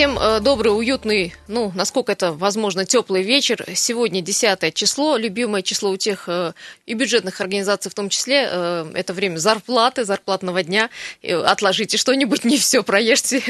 Всем э, добрый, уютный, ну, насколько это возможно, теплый вечер. Сегодня 10 число, любимое число у тех э, и бюджетных организаций в том числе. Э, это время зарплаты, зарплатного дня. И отложите что-нибудь, не все проешьте.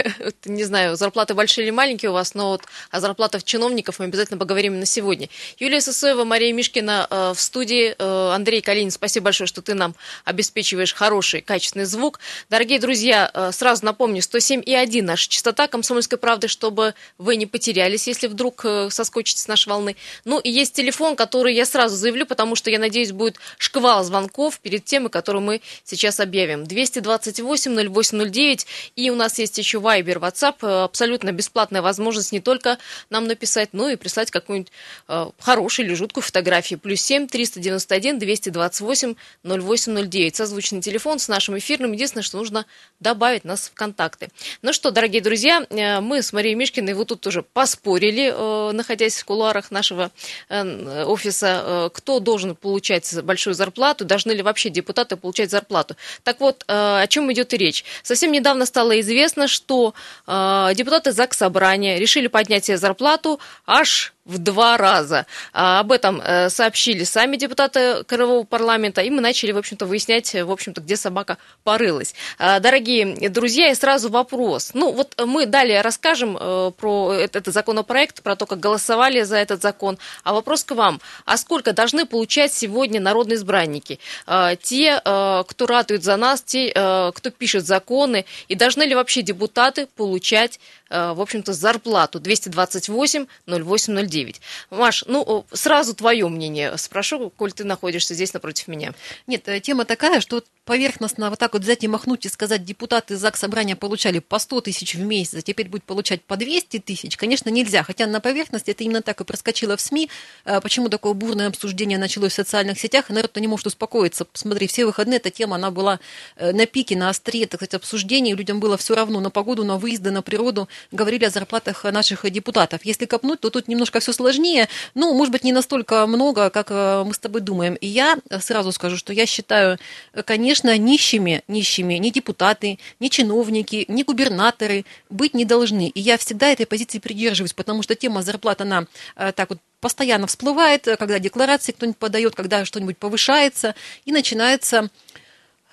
не знаю, зарплаты большие или маленькие у вас, но вот о зарплатах чиновников мы обязательно поговорим на сегодня. Юлия Сосоева, Мария Мишкина в студии. Андрей Калинин, спасибо большое, что ты нам обеспечиваешь хороший, качественный звук. Дорогие друзья, сразу напомню, 107,1 наша частота комсомольской правды, чтобы вы не потерялись, если вдруг э, соскочите с нашей волны. Ну и есть телефон, который я сразу заявлю, потому что, я надеюсь, будет шквал звонков перед темой, которую мы сейчас объявим. 228-0809, и у нас есть еще Viber, WhatsApp, э, абсолютно бесплатная возможность не только нам написать, но и прислать какую-нибудь э, хорошую или жуткую фотографию. Плюс 7 391 228 0809. Созвучный телефон с нашим эфирным. Единственное, что нужно добавить нас в контакты. Ну что, дорогие друзья, э, с Марией Мишкиной вот тут тоже поспорили, э, находясь в кулуарах нашего э, офиса, э, кто должен получать большую зарплату, должны ли вообще депутаты получать зарплату. Так вот, о чем идет речь. Совсем недавно стало известно, что депутаты ЗАГС Собрания решили поднять себе зарплату аж в два раза. А, об этом э, сообщили сами депутаты Краевого парламента, и мы начали, в общем-то, выяснять, в общем-то, где собака порылась. А, дорогие друзья, и сразу вопрос. Ну, вот мы далее расскажем э, про этот законопроект, про то, как голосовали за этот закон. А вопрос к вам. А сколько должны получать сегодня народные избранники? А, те, э, кто ратует за нас, те, кто пишет законы, и должны ли вообще депутаты получать в общем-то, зарплату 228 0809. Маш, ну, сразу твое мнение спрошу, коль ты находишься здесь напротив меня. Нет, э, тема такая, что поверхностно вот так вот взять и махнуть и сказать, депутаты ЗАГС Собрания получали по 100 тысяч в месяц, а теперь будет получать по 200 тысяч, конечно, нельзя. Хотя на поверхности это именно так и проскочило в СМИ. Э, почему такое бурное обсуждение началось в социальных сетях? Народ-то не может успокоиться. Посмотри, все выходные эта тема, она была на пике, на острие, так сказать, обсуждений. Людям было все равно на погоду, на выезды, на природу говорили о зарплатах наших депутатов. Если копнуть, то тут немножко все сложнее. Ну, может быть, не настолько много, как э, мы с тобой думаем. И я сразу скажу, что я считаю, конечно, нищими, нищими ни депутаты, ни чиновники, ни губернаторы быть не должны. И я всегда этой позиции придерживаюсь, потому что тема зарплат, она э, так вот постоянно всплывает, когда декларации кто-нибудь подает, когда что-нибудь повышается, и начинается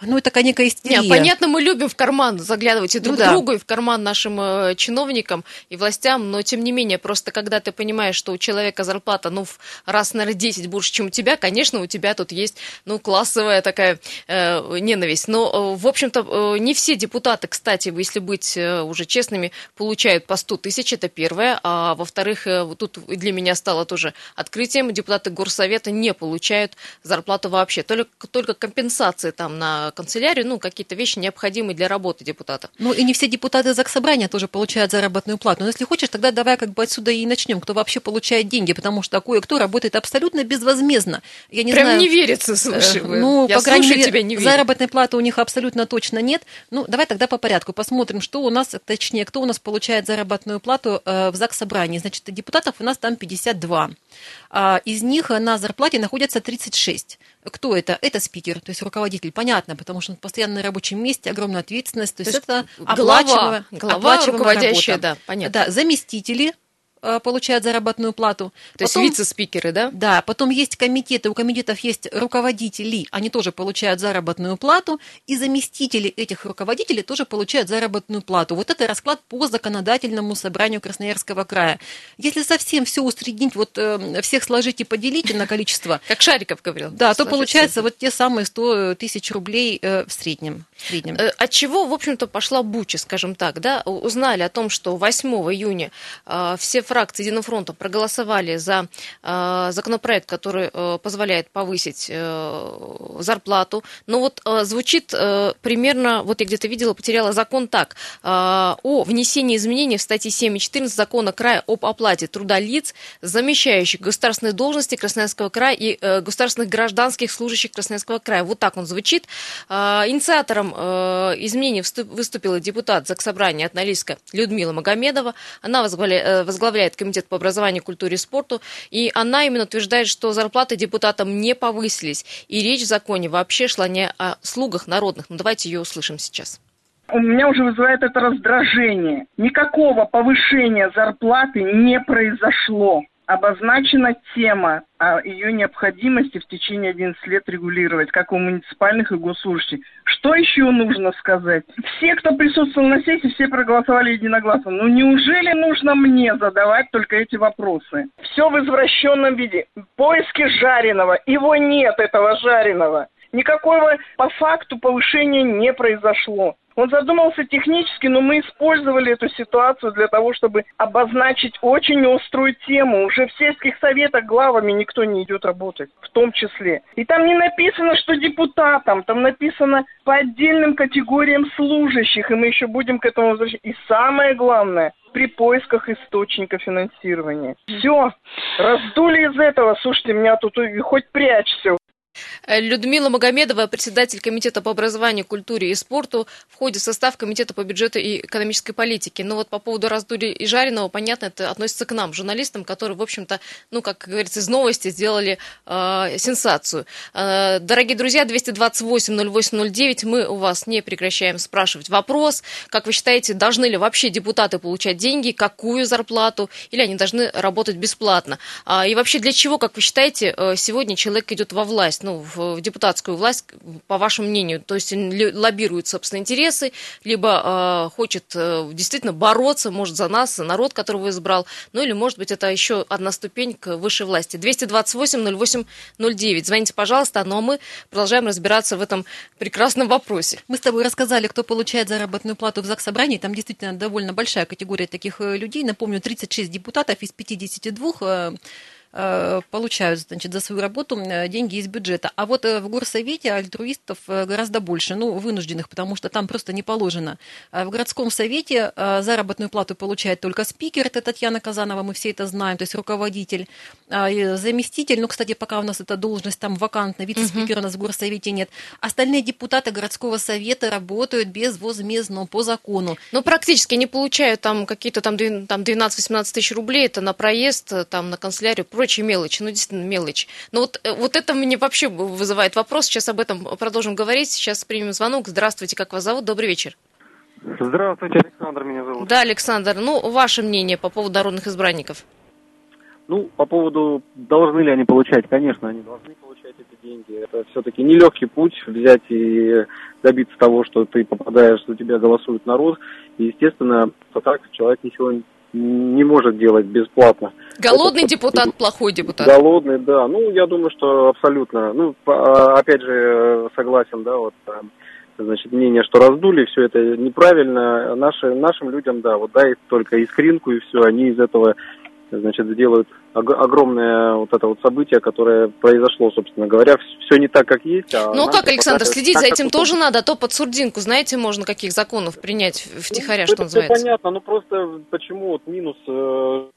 ну, это некая истерия. Не, понятно, мы любим в карман заглядывать и друг ну, да. другу, и в карман нашим э, чиновникам и властям, но тем не менее, просто когда ты понимаешь, что у человека зарплата, ну, в раз, наверное, 10 больше, чем у тебя, конечно, у тебя тут есть, ну, классовая такая э, ненависть. Но, э, в общем-то, э, не все депутаты, кстати, если быть э, уже честными, получают по 100 тысяч, это первое. А во-вторых, э, тут для меня стало тоже открытием, депутаты Горсовета не получают зарплату вообще, только, только компенсации там на канцелярию, ну, какие-то вещи необходимые для работы депутата. Ну, и не все депутаты Заксобрания тоже получают заработную плату. Но если хочешь, тогда давай как бы отсюда и начнем, кто вообще получает деньги, потому что кое-кто работает абсолютно безвозмездно. Я не Прям знаю, не верится, слушай. Э, ну, Я по крайней мере, тебя не верю. заработной платы у них абсолютно точно нет. Ну, давай тогда по порядку посмотрим, что у нас, точнее, кто у нас получает заработную плату э, в Заксобрании. Значит, депутатов у нас там 52. А из них на зарплате находятся 36. Кто это? Это спикер, то есть руководитель. Понятно, потому что он постоянно на рабочем месте, огромная ответственность. То, то есть, это оплачиваемая, глава, руководящая, да, понятно. Да, заместители, получают заработную плату. То потом, есть вице-спикеры, да? Да, потом есть комитеты, у комитетов есть руководители, они тоже получают заработную плату, и заместители этих руководителей тоже получают заработную плату. Вот это расклад по законодательному собранию Красноярского края. Если совсем все усреднить, вот э, всех сложить и поделить на количество... Как Шариков говорил. Да, то получается вот те самые 100 тысяч рублей э, в среднем. В среднем. От чего, в общем-то, пошла буча, скажем так, да? Узнали о том, что 8 июня все фракции Единым фронтом проголосовали за э, законопроект, который э, позволяет повысить э, зарплату. Но вот э, звучит э, примерно, вот я где-то видела, потеряла закон так, э, о внесении изменений в статье 7 и 14 закона края об оплате труда лиц, замещающих государственные должности Красноярского края и э, государственных гражданских служащих Красноярского края. Вот так он звучит. Э, инициатором э, изменений выступила депутат Заксобрания от Норильска Людмила Магомедова. Она возглавляет возглавляет Комитет по образованию, культуре и спорту, и она именно утверждает, что зарплаты депутатам не повысились, и речь в законе вообще шла не о слугах народных. Ну, давайте ее услышим сейчас. У меня уже вызывает это раздражение. Никакого повышения зарплаты не произошло обозначена тема о ее необходимости в течение 11 лет регулировать, как у муниципальных и госслужащих. Что еще нужно сказать? Все, кто присутствовал на сессии, все проголосовали единогласно. Ну неужели нужно мне задавать только эти вопросы? Все в извращенном виде. Поиски жареного. Его нет, этого жареного. Никакого по факту повышения не произошло. Он задумался технически, но мы использовали эту ситуацию для того, чтобы обозначить очень острую тему. Уже в сельских советах главами никто не идет работать, в том числе. И там не написано, что депутатам, там написано по отдельным категориям служащих, и мы еще будем к этому возвращаться. И самое главное, при поисках источника финансирования. Все, раздули из этого, слушайте, меня тут хоть прячься. Э, Людмила Магомедова, председатель Комитета по образованию, культуре и спорту, входит в состав Комитета по бюджету и экономической политике. Но вот по поводу раздули и жареного, понятно, это относится к нам, журналистам, которые, в общем-то, ну, как говорится, из новости сделали э, сенсацию. Э, дорогие друзья, 228-08-09, мы у вас не прекращаем спрашивать вопрос. Как вы считаете, должны ли вообще депутаты получать деньги, какую зарплату, или они должны работать бесплатно? А, и вообще для чего, как вы считаете, э, сегодня человек идет во власть? ну, в депутатскую власть, по вашему мнению? То есть лоббирует собственные интересы, либо э, хочет э, действительно бороться, может, за нас, за народ, которого избрал, ну или, может быть, это еще одна ступень к высшей власти. 228-08-09. Звоните, пожалуйста, но мы продолжаем разбираться в этом прекрасном вопросе. Мы с тобой рассказали, кто получает заработную плату в ЗАГС собрании. Там действительно довольно большая категория таких э, людей. Напомню, 36 депутатов из 52 Э, получают значит, за свою работу э, деньги из бюджета. А вот э, в горсовете альтруистов гораздо больше, ну, вынужденных, потому что там просто не положено. А в городском совете заработную плату получает только спикер, это Татьяна Казанова, мы все это знаем, то есть руководитель. А, заместитель, ну, кстати, пока у нас эта должность там вакантна, вице-спикера у нас в горсовете нет. Остальные депутаты городского совета работают безвозмездно по закону. Ну, практически не получают там какие-то там 12-18 тысяч рублей, это на проезд, там на канцелярию, прочие мелочи, ну, действительно, мелочь. Но вот, э, вот это мне вообще вызывает вопрос. Сейчас об этом продолжим говорить. Сейчас примем звонок. Здравствуйте, как вас зовут? Добрый вечер. Здравствуйте, Александр меня зовут. Да, Александр. Ну, ваше мнение по поводу народных избранников? Ну, по поводу, должны ли они получать, конечно, они должны получать эти деньги. Это все-таки нелегкий путь взять и добиться того, что ты попадаешь, что тебя голосует народ. И, естественно, так человек ничего не может делать бесплатно. Голодный Это, депутат, плохой депутат. Голодный, да. Ну, я думаю, что абсолютно. Ну, а, опять же, согласен, да, вот значит, мнение, что раздули, все это неправильно. Наши, нашим людям, да, вот дай только искринку и все, они из этого значит, сделают огромное вот это вот событие, которое произошло, собственно говоря, все не так, как есть. А ну как, Александр, следить так, за этим тоже надо, а то под сурдинку, знаете, можно каких законов принять втихаря, ну, что называется. понятно, ну просто почему вот минус э,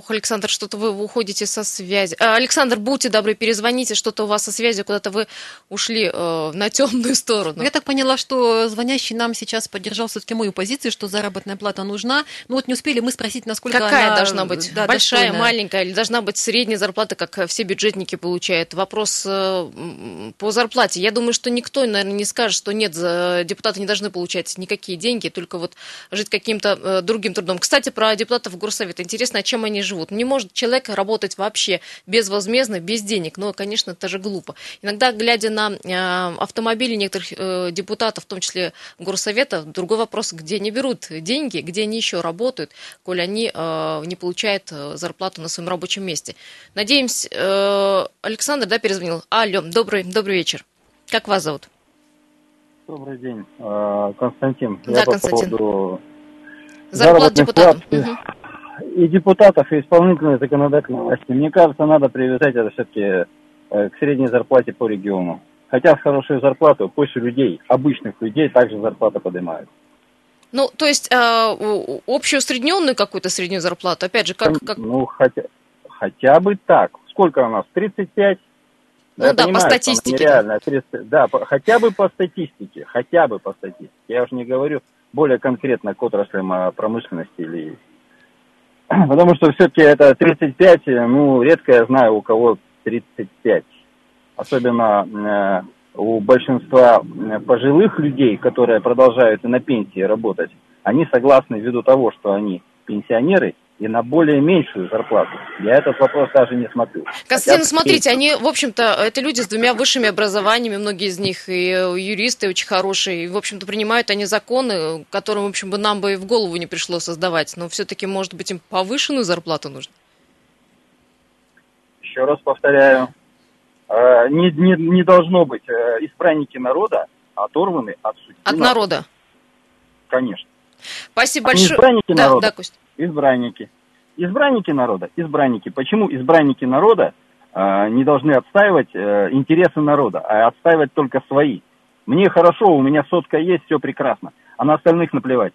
Ох, Александр, что-то вы уходите со связи. А, Александр, будьте добры, перезвоните, что-то у вас со связью, куда-то вы ушли э, на темную сторону. Я так поняла, что звонящий нам сейчас поддержал все-таки мою позицию, что заработная плата нужна. Ну вот не успели мы спросить, насколько Какая она... должна быть? Да, Большая, достойная. маленькая? Или должна быть средняя зарплата, как все бюджетники получают? Вопрос э, по зарплате. Я думаю, что никто, наверное, не скажет, что нет, депутаты не должны получать никакие деньги, только вот жить каким-то э, другим трудом. Кстати, про депутатов Горсовета. Интересно, а чем они живут. Не может человек работать вообще безвозмездно, без денег. Но, конечно, это же глупо. Иногда, глядя на э, автомобили некоторых э, депутатов, в том числе Горсовета, другой вопрос, где они берут деньги, где они еще работают, коль они э, не получают зарплату на своем рабочем месте. Надеемся, Александр, да, перезвонил? Алло, добрый, добрый вечер. Как вас зовут? Добрый день, Константин. Да, Я Константин. По поводу Зарплат депутатам. Угу и депутатов, и исполнительной законодательной власти. Мне кажется, надо привязать это все-таки э, к средней зарплате по региону. Хотя с хорошей зарплатой, пусть у людей, обычных людей, также зарплата поднимают. Ну, то есть э, общую усредненную какую-то среднюю зарплату, опять же, как... как... Ну, хотя, хотя бы так. Сколько у нас? 35? Ну я да, понимаю, по статистике. Нереально. 30, да, по, хотя бы по статистике, хотя бы по статистике. Я уже не говорю более конкретно к отраслям а, промышленности или Потому что все-таки это 35, ну, редко я знаю, у кого 35. Особенно э, у большинства э, пожилых людей, которые продолжают и на пенсии работать, они согласны ввиду того, что они пенсионеры, и на более меньшую зарплату. Я этот вопрос даже не смотрю. Константин, смотрите, они, в общем-то, это люди с двумя высшими образованиями, многие из них и юристы очень хорошие, и, в общем-то, принимают они законы, которым, в общем, бы нам бы и в голову не пришло создавать, но все-таки, может быть, им повышенную зарплату нужно? Еще раз повторяю, э, не, не, не должно быть э, избранники народа оторваны от сути. От народа? Конечно. Спасибо большое. Избранники да, народа. Да, Кость избранники. Избранники народа, избранники. Почему избранники народа э, не должны отстаивать э, интересы народа, а отстаивать только свои? Мне хорошо, у меня сотка есть, все прекрасно, а на остальных наплевать.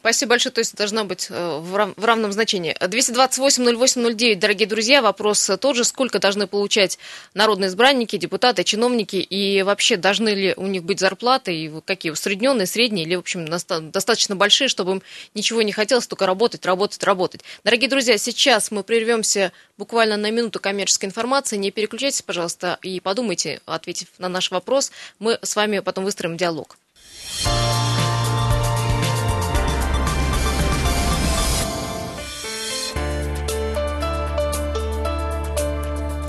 Спасибо большое. То есть должна быть э, в равном значении. 228-08-09, дорогие друзья, вопрос тот же. Сколько должны получать народные избранники, депутаты, чиновники? И вообще, должны ли у них быть зарплаты? И какие? Усредненные, средние? Или, в общем, достаточно большие, чтобы им ничего не хотелось, только работать, работать, работать? Дорогие друзья, сейчас мы прервемся буквально на минуту коммерческой информации. Не переключайтесь, пожалуйста, и подумайте, ответив на наш вопрос. Мы с вами потом выстроим диалог.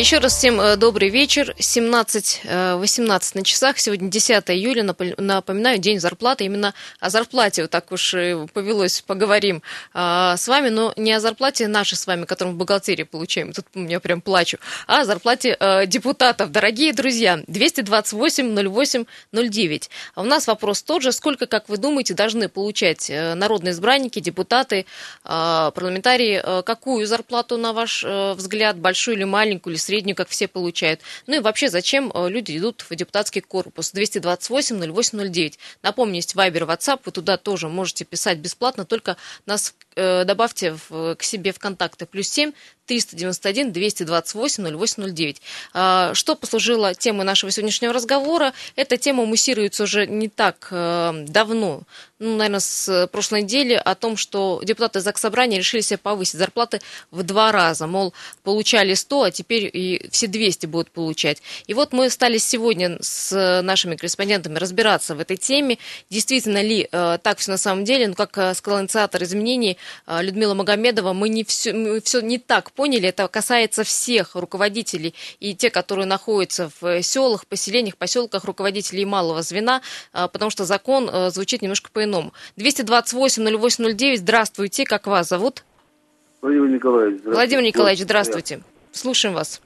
Еще раз всем э, добрый вечер. 17-18 э, на часах. Сегодня 10 июля. Напоминаю, день зарплаты. Именно о зарплате вот так уж повелось, поговорим а, с вами. Но не о зарплате нашей с вами, которую в бухгалтерии получаем. Тут меня прям плачу. А о зарплате э, депутатов. Дорогие друзья, 228-08-09. А у нас вопрос тот же. Сколько, как вы думаете, должны получать народные избранники, депутаты, парламентарии? Какую зарплату, на ваш взгляд, большую или маленькую, или среднюю, как все получают. Ну и вообще, зачем э, люди идут в депутатский корпус? 228-08-09. Напомню, есть Вайбер, WhatsApp, вы туда тоже можете писать бесплатно, только нас э, добавьте в, к себе в контакты. Плюс 7 391 228 0809. Что послужило темой нашего сегодняшнего разговора? Эта тема муссируется уже не так э, давно, ну, наверное, с прошлой недели, о том, что депутаты Заксобрания решили себе повысить зарплаты в два раза. Мол, получали 100, а теперь и все 200 будут получать. И вот мы стали сегодня с нашими корреспондентами разбираться в этой теме. Действительно ли э, так все на самом деле? Ну, как э, сказал инициатор изменений Людмила Магомедова, мы не все, мы все не так поняли, это касается всех руководителей и те, которые находятся в селах, поселениях, поселках, руководителей малого звена, а, потому что закон э, звучит немножко по-иному. 228-08-09, здравствуйте, как вас зовут? Владимир Николаевич, здравствуйте. Владимир Николаевич, здравствуйте. Слушаем вас.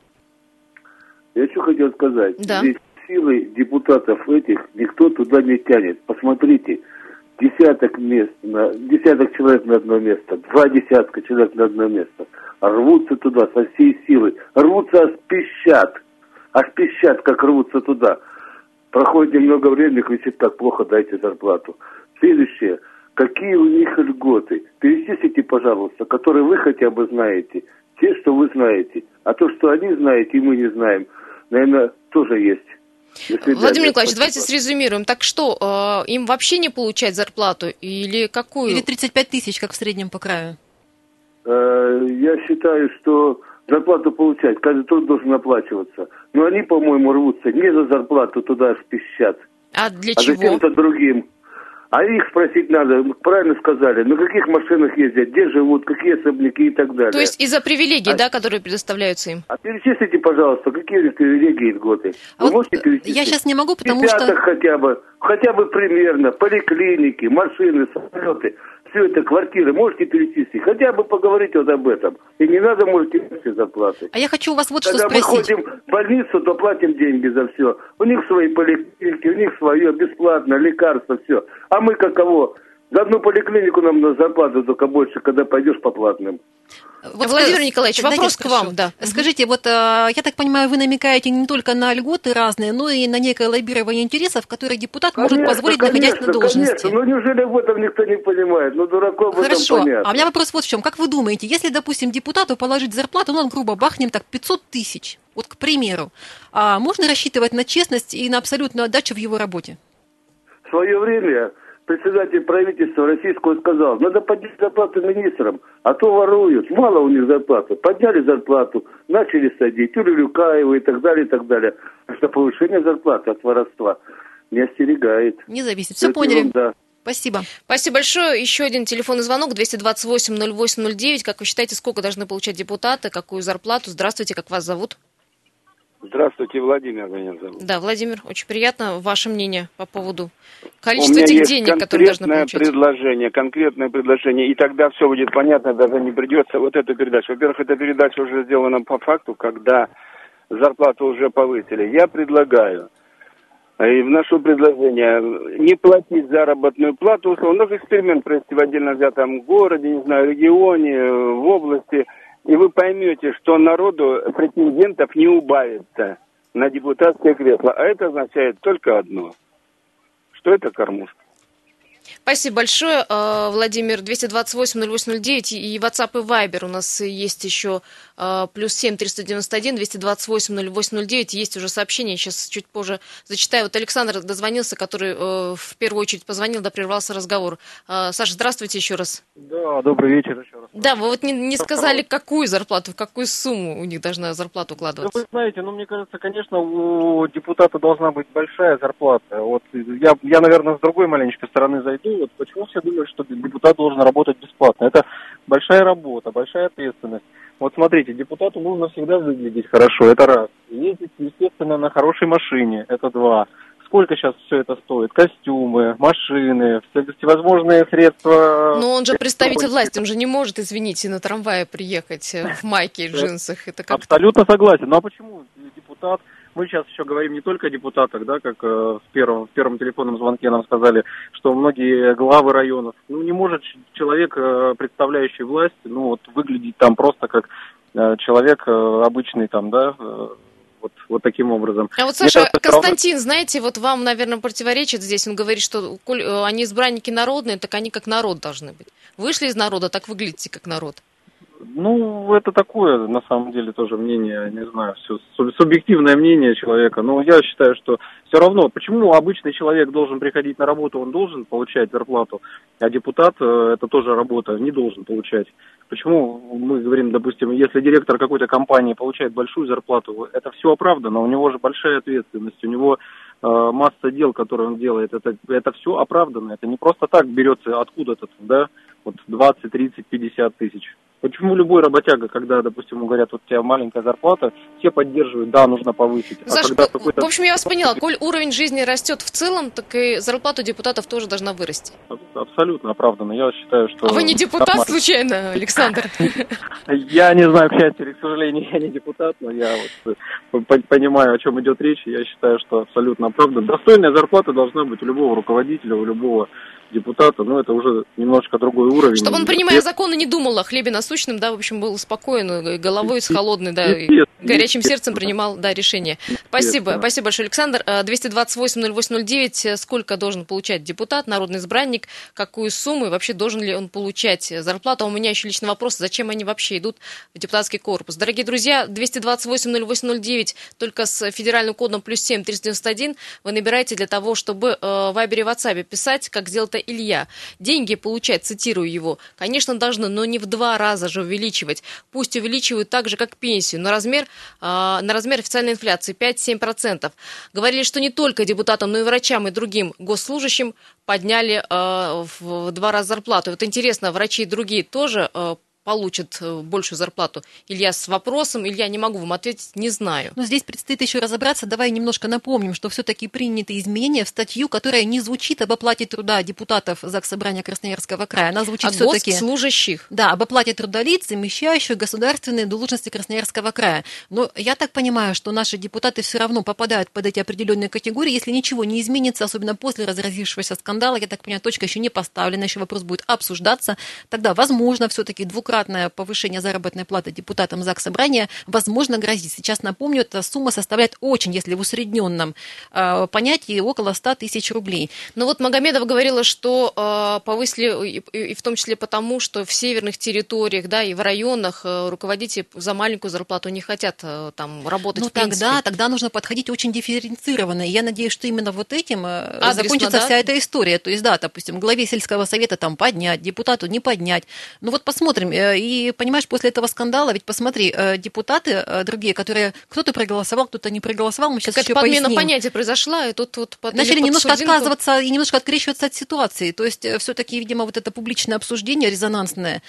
Я что хотел сказать. Да. Здесь силы депутатов этих никто туда не тянет. Посмотрите, десяток мест, на, десяток человек на одно место, два десятка человек на одно место. Рвутся туда со всей силы. Рвутся, аж пищат. Аж пищат, как рвутся туда. Проходит немного времени, кричит, так плохо, дайте зарплату. Следующее. Какие у них льготы? Перечислите, пожалуйста, которые вы хотя бы знаете. Те, что вы знаете. А то, что они знаете и мы не знаем, наверное, тоже есть. Если Владимир Николаевич, давайте срезюмируем. Так что, э, им вообще не получать зарплату или какую? Или 35 тысяч, как в среднем по краю? Э, я считаю, что зарплату получать, каждый труд должен оплачиваться. Но они, по-моему, рвутся не за зарплату туда спищат. А для а чего? А за кем-то другим. А их спросить надо, правильно сказали, на каких машинах ездят, где живут, какие особняки и так далее. То есть из-за привилегий, а, да, которые предоставляются им? А перечислите, пожалуйста, какие привилегии и льготы. А Вы вот можете перечислить? Я сейчас не могу, потому Десяток что... хотя бы, хотя бы примерно, поликлиники, машины, самолеты все это квартиры можете перечислить? Хотя бы поговорить вот об этом. И не надо, можете все зарплаты. А я хочу у вас вот Когда что спросить. мы ходим в больницу, то платим деньги за все. У них свои поликлиники, у них свое, бесплатно, лекарства, все. А мы каково? За одну поликлинику нам на зарплату только больше, когда пойдешь по платным. Вот Владимир Николаевич, вопрос к вам, да. Скажите, вот э, я так понимаю, вы намекаете не только на льготы разные, но и на некое лоббирование интересов, которые депутат конечно, может позволить, конечно, находясь на должности. Конечно, ну неужели в этом никто не понимает? Ну, дураков Хорошо, в этом понятно. а у меня вопрос вот в чем. Как вы думаете, если, допустим, депутату положить зарплату, ну, он грубо бахнем так, 500 тысяч, вот к примеру, а можно рассчитывать на честность и на абсолютную отдачу в его работе? свое время председатель правительства российского сказал, надо поднять зарплату министрам, а то воруют. Мало у них зарплаты. Подняли зарплату, начали садить, Улюлюкаева и так далее, и так далее. Что повышение зарплаты от воровства не остерегает. Не зависит. Все Это поняли. ерунда. Спасибо. Спасибо большое. Еще один телефонный звонок 228-08-09. Как вы считаете, сколько должны получать депутаты, какую зарплату? Здравствуйте, как вас зовут? Здравствуйте, Владимир меня зовут. Да, Владимир, очень приятно. Ваше мнение по поводу количества есть денег, которые должны конкретное получать? предложение, конкретное предложение, и тогда все будет понятно, даже не придется вот эту передачу. Во-первых, эта передача уже сделана по факту, когда зарплату уже повысили. Я предлагаю э, и вношу предложение не платить заработную плату, условно, ну, эксперимент провести в отдельно взятом городе, не знаю, регионе, э, в области, и вы поймете, что народу претендентов не убавится на депутатское кресло. А это означает только одно, что это кормушка. Спасибо большое, э, Владимир. 228-08-09 и WhatsApp и Viber у нас есть еще плюс 7 391 228-08-09. Есть уже сообщение, сейчас чуть позже зачитаю. Вот Александр дозвонился, который э, в первую очередь позвонил, да, прервался разговор. Э, Саша, здравствуйте еще раз. Да, добрый вечер еще раз. Да, вы вот не, не сказали, какую зарплату, в какую сумму у них должна зарплата Да укладываться. вы знаете, ну, мне кажется, конечно, у депутата должна быть большая зарплата. Вот я, я, наверное, с другой маленечко стороны зайду. Вот почему все думают, что депутат должен работать бесплатно? Это большая работа, большая ответственность. Вот смотрите, депутату нужно всегда выглядеть хорошо, это раз. Ездить, естественно, на хорошей машине, это два. Сколько сейчас все это стоит? Костюмы, машины, все- всевозможные средства. Но он же представитель власти, он же не может, извините, на трамвае приехать э, в майке и в джинсах. Это как Абсолютно согласен. Ну а почему депутат? Мы сейчас еще говорим не только о депутатах, да, как э, в первом в первом телефонном звонке нам сказали, что многие главы районов, ну не может человек, э, представляющий власть, ну вот выглядеть там просто как э, человек э, обычный там, да, э, вот вот таким образом. А вот, Саша, кажется, всё равно- Константин, знаете, вот вам, наверное, противоречит здесь. Он говорит, что коль э, они избранники народные, так они как народ должны быть. Вышли из народа, так выглядите как народ. Ну, это такое, на самом деле, тоже мнение, не знаю, все субъективное мнение человека. Но я считаю, что все равно, почему обычный человек должен приходить на работу, он должен получать зарплату, а депутат, э, это тоже работа, не должен получать. Почему мы говорим, допустим, если директор какой-то компании получает большую зарплату, это все оправдано, у него же большая ответственность, у него э, масса дел, которые он делает, это, это все оправдано, это не просто так берется откуда-то, да, вот 20, 30, 50 тысяч. Почему любой работяга, когда, допустим, ему говорят, вот у тебя маленькая зарплата, все поддерживают, да, нужно повысить. А Саша, когда по- какой-то- в общем, я вас поняла. Коль уровень жизни растет в целом, так и зарплата депутатов тоже должна вырасти. Абсолютно оправданно. Я считаю, что... А вы не депутат, нормально. случайно, Александр? Я не знаю, к счастью или к сожалению, я не депутат, но я э, по- понимаю, о чем идет речь, я считаю, что абсолютно оправданно. Достойная зарплата должна быть у любого руководителя, у любого депутата, но это уже немножко другой уровень. Чтобы он, принимая законы, не думал о хлебе насущном, да, в общем, был спокоен, и головой с холодной, да, и горячим сердцем принимал, да, решение. Спасибо, спасибо большое, Александр. Э, 228-08-09, сколько должен получать депутат, народный избранник, какую сумму, и вообще должен ли он получать зарплату? А у меня еще личный вопрос, зачем они вообще идут в депутатский корпус? Дорогие друзья, 228-08-09, только с федеральным кодом плюс 7 391 вы набираете для того, чтобы э, в Вайбере и WhatsApp писать, как сделал это Илья. Деньги получать, цитирую его, конечно, должны, но не в два раза же увеличивать. Пусть увеличивают так же, как пенсию, на размер, а, на размер официальной инфляции 5-7%. Говорили, что не только депутатам, но и врачам и другим госслужащим подняли а, в два раза зарплату. Вот интересно, врачи и другие тоже а, получат э, большую зарплату? Илья с вопросом, Илья, не могу вам ответить, не знаю. Но здесь предстоит еще разобраться. Давай немножко напомним, что все-таки приняты изменения в статью, которая не звучит об оплате труда депутатов ЗАГС Собрания Красноярского края. Она звучит А все-таки... госслужащих? Да, об оплате труда лиц, замещающих государственные должности Красноярского края. Но я так понимаю, что наши депутаты все равно попадают под эти определенные категории, если ничего не изменится, особенно после разразившегося скандала. Я так понимаю, точка еще не поставлена, еще вопрос будет обсуждаться. Тогда, возможно, все-таки двукратно трехкратное повышение заработной платы депутатам ЗАГС Собрания, возможно, грозит. Сейчас напомню, эта сумма составляет очень, если в усредненном э, понятии, около 100 тысяч рублей. Но вот Магомедов говорила, что э, повысили, и, и в том числе потому, что в северных территориях, да, и в районах э, руководители за маленькую зарплату не хотят э, там работать. Ну, тогда, тогда нужно подходить очень дифференцированно. И я надеюсь, что именно вот этим э, Адресно, закончится да? вся эта история. То есть, да, допустим, главе сельского совета там поднять, депутату не поднять. Ну вот посмотрим. Э, И понимаешь, после этого скандала, ведь посмотри, э, депутаты э, другие, которые кто-то проголосовал, кто-то не проголосовал, мы сейчас Какая-то еще подмена поясним. понятия произошла, и тут вот под, Начали под немножко сурдинку. отказываться и немножко открещиваться от ситуации. То есть, все-таки, видимо, вот это публичное обсуждение резонансное,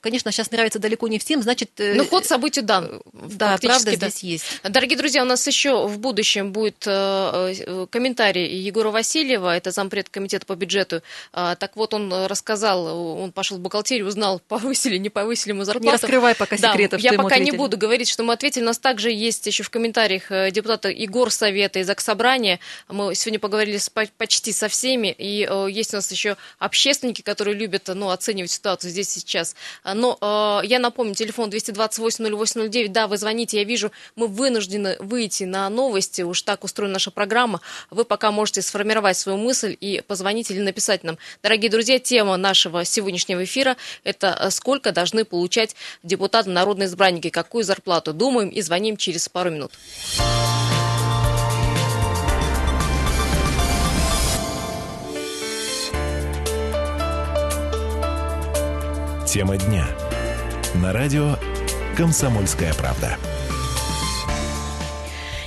конечно, сейчас нравится далеко не всем, значит... Ну, ход событий дан. Да, правда да. здесь есть. Дорогие друзья, у нас еще в будущем будет комментарий Егора Васильева, это зампред комитета по бюджету. А, Так вот, он рассказал, он пошел в бухгалтерию, узнал, повысили, не повысили ему зарплату. Не раскрывай пока Да, секретов, я пока не ответили. буду говорить, что мы ответили. У нас также есть еще в комментариях э, депутата Егор Совета из Аксобрания. Мы сегодня поговорили с по- почти со всеми. И э, есть у нас еще общественники, которые любят ну, оценивать ситуацию здесь и сейчас. Но э, я напомню, телефон 228-0809. Да, вы звоните, я вижу, мы вынуждены выйти на новости. Уж так устроена наша программа. Вы пока можете сформировать свою мысль и позвонить или написать нам. Дорогие друзья, тема нашего сегодняшнего эфира – это э, сколько должны получать депутаты народные избранники, какую зарплату. Думаем и звоним через пару минут. Тема дня. На радио «Комсомольская правда».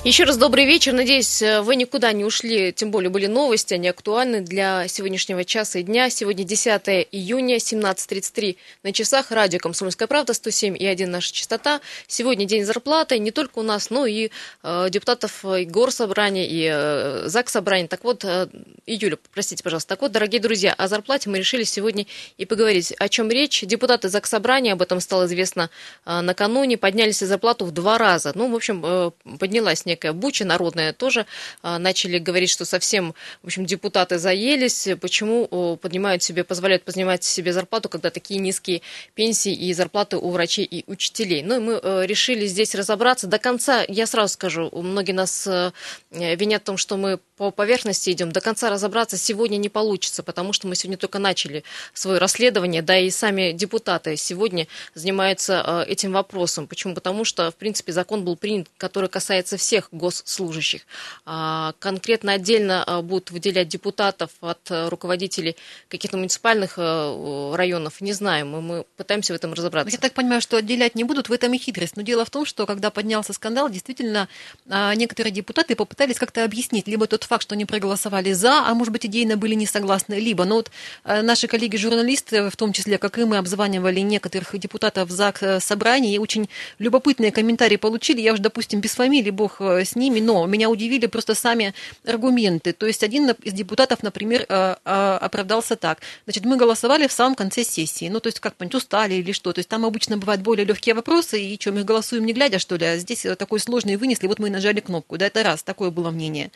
Еще раз добрый вечер. Надеюсь, э, вы никуда не ушли, тем более были новости, они актуальны для сегодняшнего часа и дня. Сегодня 10 июня, 17.33 на часах. Радио «Комсомольская правда», 107 и 1 наша частота. Сегодня день зарплаты не только у нас, но и э, депутатов и горсобрания, и э, ЗАГС собрания. Так вот, э, и Юля, простите, пожалуйста. Так вот, дорогие друзья, о зарплате мы решили сегодня и поговорить. О чем речь? Депутаты ЗАГС собрания, об этом стало известно э, накануне, подняли себе зарплату в два раза. Ну, в общем, э, поднялась некая буча народная тоже. А, Начали говорить, что совсем, в общем, депутаты заелись. Почему поднимают себе, позволяют поднимать себе зарплату, когда такие низкие пенсии и зарплаты у врачей и учителей. Ну, и мы э, решили здесь разобраться. До конца, я сразу скажу, многие нас э, винят в том, что мы по поверхности идем. До конца разобраться сегодня не получится, потому что мы сегодня только начали свое расследование, да и сами депутаты сегодня занимаются э, этим вопросом. Почему? Потому что, в принципе, закон был принят, который касается всех госслужащих. А, Конкретно отдельно э, будут выделять депутатов от э, руководителей каких-то муниципальных районов, не знаем, мы пытаемся в этом разобраться. Я так понимаю, что отделять не будут, в этом и хитрость. Но дело в том, что когда поднялся скандал, действительно, а, некоторые депутаты попытались как-то объяснить либо тот факт, что они проголосовали за, а может быть, идейно были не согласны, либо, ну вот а, наши коллеги-журналисты, в том числе, как и мы, обзванивали некоторых депутатов за собрание, и очень любопытные комментарии получили. Я уж, допустим, без фамилии, бог э, с ними, но меня удивили просто сами аргументы. То есть один из депутатов, например, э, э, оправдался так. Значит, мы голосовали в самом конце сессии. Ну, то есть, как понять, устали или что. То есть там обычно бывают более легкие вопросы, и что, мы голосуем не глядя, что ли, а здесь э, такой сложный вынесли, вот мы и нажали кнопку. Да, это раз, такое было мнение.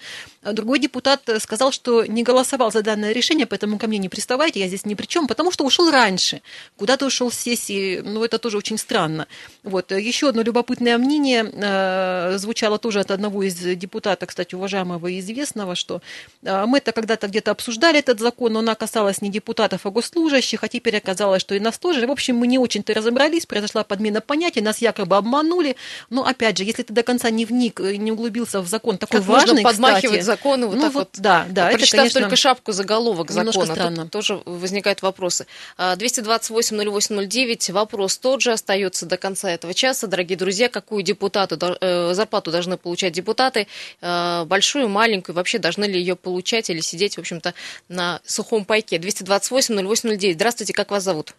Другой депутат э, сказал, что не голосовал за данное решение, поэтому ко мне не приставайте, я здесь ни при чем, потому что ушел раньше. Куда-то ушел с сессии, ну, это тоже очень странно. Вот. Еще одно любопытное мнение э, звучало тоже от одного из депутатов, кстати, уважаемого и известного, что э, мы это когда-то где-то обсуждали этот закон, но она касалась не депутатов, а госслужащих, а теперь оказалось, что и нас тоже. В общем, мы не очень-то разобрались, произошла подмена понятий, нас якобы обманули. Но, опять же, если ты до конца не вник, э, не углубился в закон такой Как можно важный, подмахивать кстати, законы вот ну, так вот, вот, да, да, это, прочитав конечно, только шапку заголовок закона, странно. тут тоже возникают вопросы. А, 228-08-09, вопрос тот же остается до конца этого часа. Дорогие друзья, какую депутату, э, зарплату должны получать депутаты? Э, Большую, маленькую, вообще должны ли ее получать или сидеть, в общем-то, на сухом пайке? 228-08-09. Здравствуйте, как вас зовут?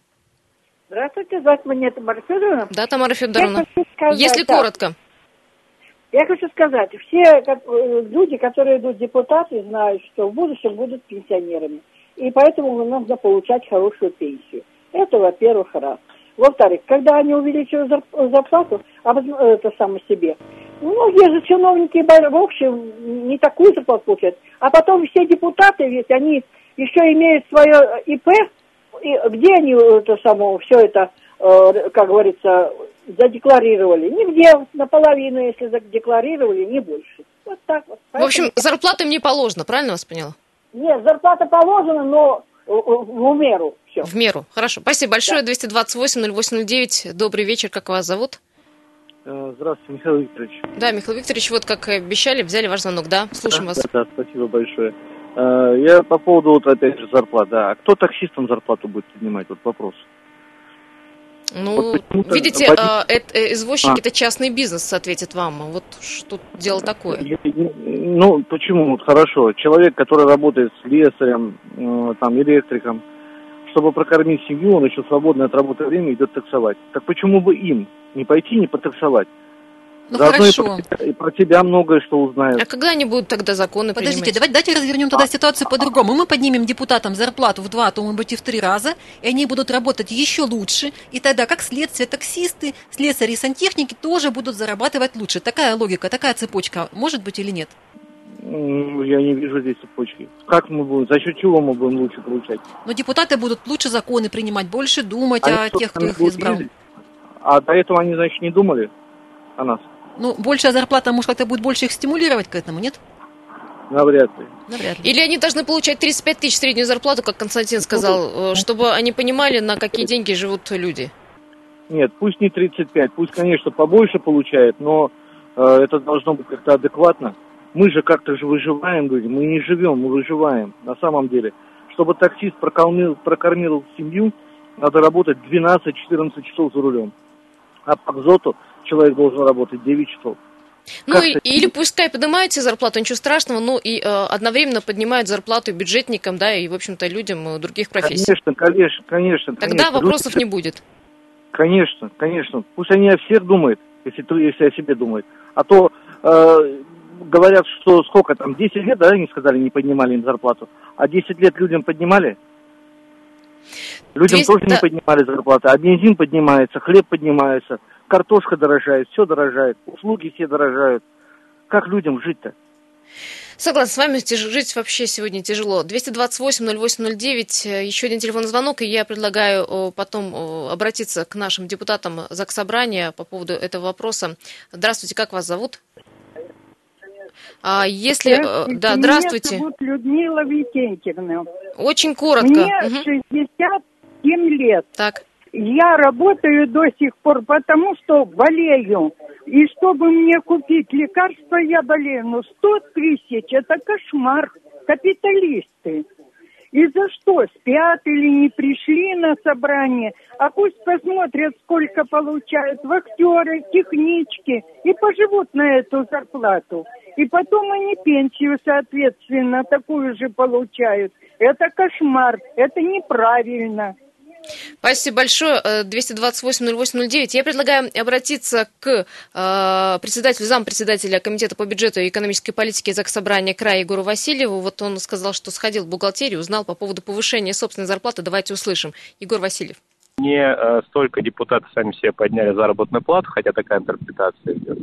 Здравствуйте, зовут меня Тамара Федоровна. Да, Тамара Федоровна. Если да. коротко. Я хочу сказать, все э, люди, которые идут депутаты, знают, что в будущем будут пенсионерами. И поэтому нужно получать хорошую пенсию. Это, во-первых, раз. Во-вторых, когда они увеличивают зар- зарплату, обоз- это само себе, многие же чиновники в общем не такую зарплату получают. А потом все депутаты, ведь они еще имеют свое ИП, где они это само, все это э, э, как говорится, задекларировали. Нигде, наполовину, если задекларировали, не больше. Вот так вот. В общем, зарплата им не положена, правильно вас поняла? Нет, зарплата положена, но в, в меру все. В меру. Хорошо. Спасибо большое. Да. 228-0809. Добрый вечер. Как вас зовут? Э, здравствуйте, Михаил Викторович. Да, Михаил Викторович, вот как обещали, взяли ваш звонок, да? Слушаем да, вас. Да, да, спасибо большое. Э, я по поводу, вот опять же, зарплат, да. А кто таксистам зарплату будет поднимать? Вот вопрос. Ну, вот видите, а, это, извозчики а. это частный бизнес, ответит вам. Вот что дело такое? Ну, почему? Вот хорошо. Человек, который работает с слесарем, э, там, электриком, чтобы прокормить семью, он еще свободное от работы время идет таксовать. Так почему бы им не пойти, не потаксовать? Ну Заодно хорошо. И про, и про тебя многое что узнают. А когда они будут тогда законы Подождите, принимать? давайте, давайте развернем тогда ситуацию по-другому. Мы поднимем депутатам зарплату в два, а то, может быть, и в три раза, и они будут работать еще лучше. И тогда, как следствие, таксисты, слесари и сантехники тоже будут зарабатывать лучше. Такая логика, такая цепочка может быть или нет? Я не вижу здесь цепочки. Как мы будем, за счет чего мы будем лучше получать? Но депутаты будут лучше законы принимать, больше думать они о тех, кто их избрал. Ездить? А до этого они, значит, не думали о нас? Ну, большая зарплата, может, как-то будет больше их стимулировать к этому, нет? Навряд ли. Навряд ли. Или они должны получать 35 тысяч среднюю зарплату, как Константин сказал, э, чтобы они понимали, на какие деньги живут люди? Нет, пусть не 35, пусть, конечно, побольше получает, но э, это должно быть как-то адекватно. Мы же как-то же выживаем, люди, мы не живем, мы выживаем на самом деле. Чтобы таксист прокормил, прокормил семью, надо работать 12-14 часов за рулем. А по КЗОТу человек должен работать 9 часов. Ну, и, или пускай поднимают себе зарплату, ничего страшного, но и э, одновременно поднимают зарплату бюджетникам, да, и, в общем-то, людям э, других профессий. Конечно, конечно, конечно. Тогда конечно. вопросов Люди... не будет. Конечно, конечно. Пусть они о всех думают, если, если о себе думают. А то э, говорят, что сколько там, 10 лет, да, они сказали, не поднимали им зарплату. А 10 лет людям поднимали? Людям 200, тоже да. не поднимали зарплаты. А бензин поднимается, хлеб поднимается картошка дорожает, все дорожает, услуги все дорожают. Как людям жить-то? Согласна с вами, жить вообще сегодня тяжело. 228-08-09, еще один телефонный звонок, и я предлагаю потом обратиться к нашим депутатам Заксобрания по поводу этого вопроса. Здравствуйте, как вас зовут? А если... Э, здравствуйте, да, здравствуйте. Меня зовут Людмила Витентьевна. Очень коротко. Мне угу. 67 лет. Так. Я работаю до сих пор, потому что болею. И чтобы мне купить лекарства, я болею. Но 100 тысяч – это кошмар. Капиталисты. И за что? Спят или не пришли на собрание? А пусть посмотрят, сколько получают вахтеры, технички и поживут на эту зарплату. И потом они пенсию, соответственно, такую же получают. Это кошмар, это неправильно. Спасибо большое. 228-08-09. Э, Я предлагаю обратиться к э, председателю, зампредседателя Комитета по бюджету и экономической политике Заксобрания края Егору Васильеву. Вот он сказал, что сходил в бухгалтерию, узнал по поводу повышения собственной зарплаты. Давайте услышим. Егор Васильев. Не э, столько депутаты сами себе подняли заработную плату, хотя такая интерпретация идет,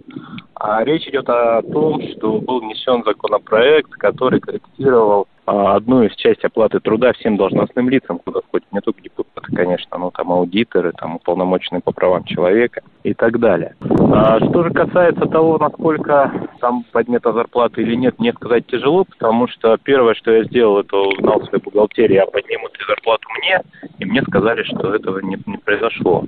а речь идет о том, что был внесен законопроект, который корректировал одну из частей оплаты труда всем должностным лицам, куда входят не только депутаты, конечно, но там аудиторы, там уполномоченные по правам человека и так далее. А что же касается того, насколько там поднята зарплата или нет, мне сказать тяжело, потому что первое, что я сделал, это узнал в своей бухгалтерии, а поднимут ли зарплату мне, и мне сказали, что этого не, не произошло.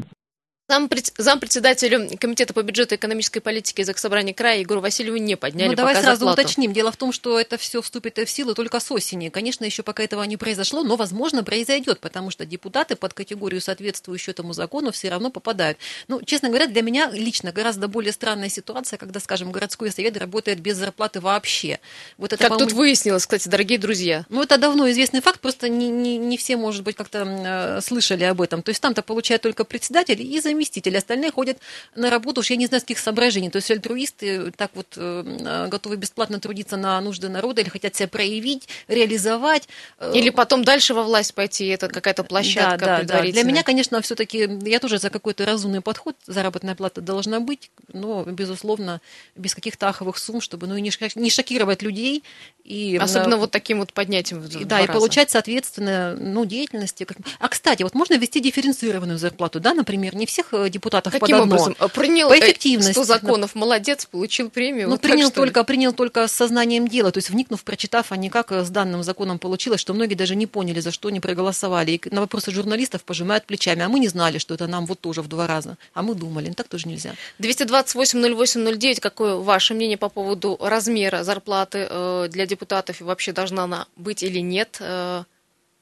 Зампредседателю Комитета по бюджету и экономической политике Заксобрания края Егору Васильеву не подняли Ну, давай сразу зарплату. уточним. Дело в том, что это все вступит в силу только с осени. Конечно, еще пока этого не произошло, но, возможно, произойдет, потому что депутаты под категорию, соответствующую этому закону, все равно попадают. Ну, честно говоря, для меня лично гораздо более странная ситуация, когда, скажем, городской совет работает без зарплаты вообще. Вот это, как тут выяснилось, кстати, дорогие друзья. Ну, это давно известный факт, просто не, не, не все, может быть, как-то э, слышали об этом. То есть там-то получает только председатель и заместитель заместитель, остальные ходят на работу, уж я не знаю, с каких соображений. То есть альтруисты так вот э, готовы бесплатно трудиться на нужды народа или хотят себя проявить, реализовать. Э, или потом дальше во власть пойти, это какая-то площадка да, да, да. Для меня, конечно, все-таки, я тоже за какой-то разумный подход, заработная плата должна быть, но, безусловно, без каких-то аховых сумм, чтобы ну, не шокировать людей. И, Особенно вот таким вот поднятием. В да, и получать, соответственно, ну, деятельности. А, кстати, вот можно ввести дифференцированную зарплату, да, например, не всех э, депутатов Каким под одно. образом? Принял По эффективности. 100 законов, молодец, получил премию. Ну, вот принял, так, только, принял только с сознанием дела, то есть вникнув, прочитав, а не как с данным законом получилось, что многие даже не поняли, за что они проголосовали. И на вопросы журналистов пожимают плечами, а мы не знали, что это нам вот тоже в два раза, а мы думали, ну, так тоже нельзя. 228-08-09, какое ваше мнение по поводу размера зарплаты э, для депутатов и вообще должна она быть или нет? Э,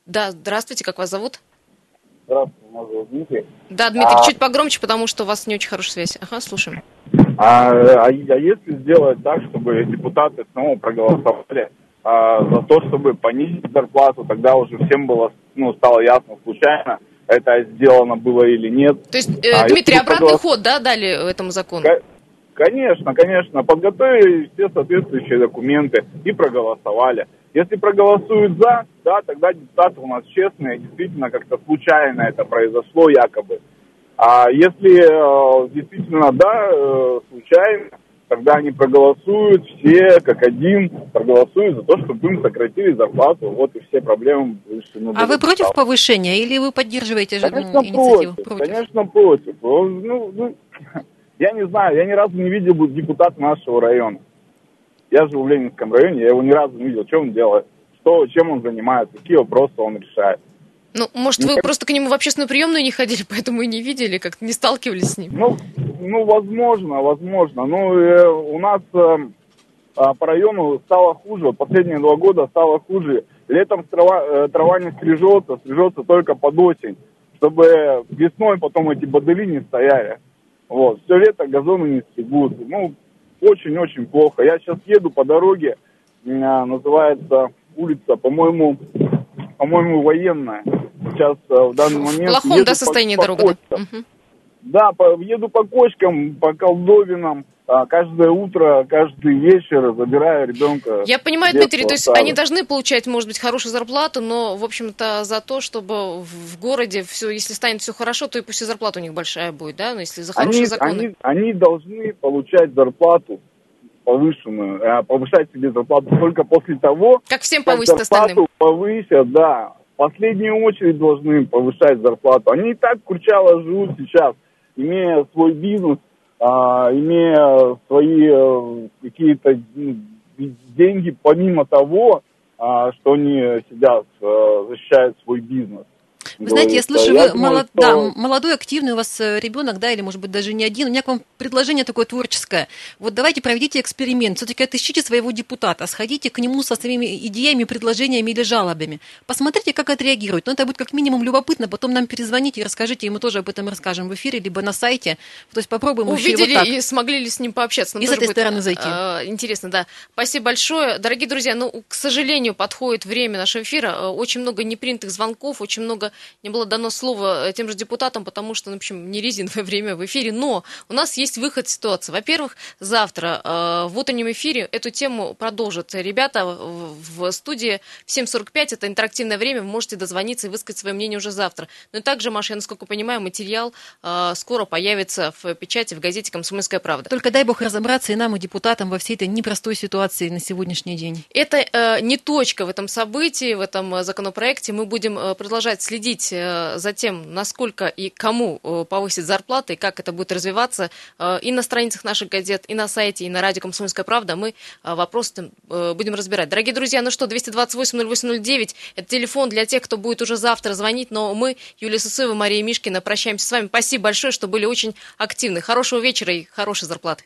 да, здравствуйте, как вас зовут? Здравствуйте, меня зовут Дмитрий. Да, Дмитрий, а... чуть погромче, потому что у вас не очень хорошая связь. Ага, слушаем. А, а, а если сделать так, чтобы депутаты снова проголосовали а, за то, чтобы понизить зарплату, тогда уже всем было, ну, стало ясно случайно, это сделано было или нет. То есть, э, а, Дмитрий, обратный проголос... ход, да, дали этому закону? Конечно, конечно. Подготовили все соответствующие документы и проголосовали. Если проголосуют за, да, тогда депутаты у нас честные, действительно как-то случайно это произошло якобы. А если э, действительно, да, э, случайно, тогда они проголосуют все как один, проголосуют за то, чтобы им сократили зарплату. Вот и все проблемы решены. А вы против стало. повышения или вы поддерживаете конечно, инициативу? Против, против. Конечно, против. Ну, ну, я не знаю, я ни разу не видел депутата нашего района. Я живу в Ленинском районе, я его ни разу не видел. Что он делает? Что, чем он занимается? Какие вопросы он решает? Ну, может, ну, вы как... просто к нему в общественную приемную не ходили, поэтому и не видели, как-то не сталкивались с ним? Ну, ну возможно, возможно. Ну, э, у нас э, э, по району стало хуже. Вот последние два года стало хуже. Летом трава, э, трава не стрижется, стрижется только под осень, чтобы весной потом эти бодыли не стояли. Вот, все лето газоны не стригут. Ну, очень-очень плохо. Я сейчас еду по дороге, называется улица, по-моему, по-моему, военная. Сейчас э, в данный момент... В плохом, да, состоянии по, дорога? По да, по, еду по кочкам, по колдовинам, а, каждое утро, каждый вечер забираю ребенка. Я понимаю, Дмитрий, то есть оставлю. они должны получать, может быть, хорошую зарплату, но, в общем-то, за то, чтобы в городе все, если станет все хорошо, то и пусть и зарплата у них большая будет, да, но если за хорошие они, законы. Они, они должны получать зарплату повышенную, а, повышать себе зарплату только после того, как всем повысят как зарплату остальным. повысят, да. В последнюю очередь должны повышать зарплату. Они и так курчало живут сейчас имея свой бизнес, а, имея свои а, какие-то ну, деньги, помимо того, а, что они сидят, а, защищают свой бизнес. Вы знаете, я слышу, вы молод... что... да, молодой, активный у вас э, ребенок, да, или, может быть, даже не один. У меня к вам предложение такое творческое. Вот давайте проведите эксперимент. Все-таки отыщите своего депутата, сходите к нему со своими идеями, предложениями или жалобами. Посмотрите, как отреагирует. Но это будет как минимум любопытно. Потом нам перезвоните и расскажите, и мы тоже об этом расскажем в эфире, либо на сайте. То есть попробуем Увидели вот и смогли ли с ним пообщаться. Нам и с этой будет, стороны зайти. Э, интересно, да. Спасибо большое. Дорогие друзья, ну, к сожалению, подходит время нашего эфира. Э, очень много непринятых звонков, очень много не было дано слово э, тем же депутатам, потому что, ну, в общем, не резиновое время в эфире. Но у нас есть выход ситуации. Во-первых, завтра э, в утреннем эфире эту тему продолжат ребята в студии в 7.45. Это интерактивное время. Вы можете дозвониться и высказать свое мнение уже завтра. Но и также, Маша, я насколько понимаю, материал э, скоро появится в печати в газете «Комсомольская правда». Только дай бог разобраться и нам, и депутатам во всей этой непростой ситуации на сегодняшний день. Это э, не точка в этом событии, в этом законопроекте. Мы будем продолжать следить Э, за тем, насколько и кому э, повысить зарплаты, и как это будет развиваться э, и на страницах наших газет, и на сайте, и на радио «Комсомольская правда», мы вопросы будем разбирать. Дорогие друзья, ну что, 228-08-09, это телефон для тех, кто будет уже завтра звонить, но мы, Юлия Сысоева, Мария Мишкина, прощаемся с вами. Спасибо большое, что были очень активны. Хорошего вечера и хорошей зарплаты.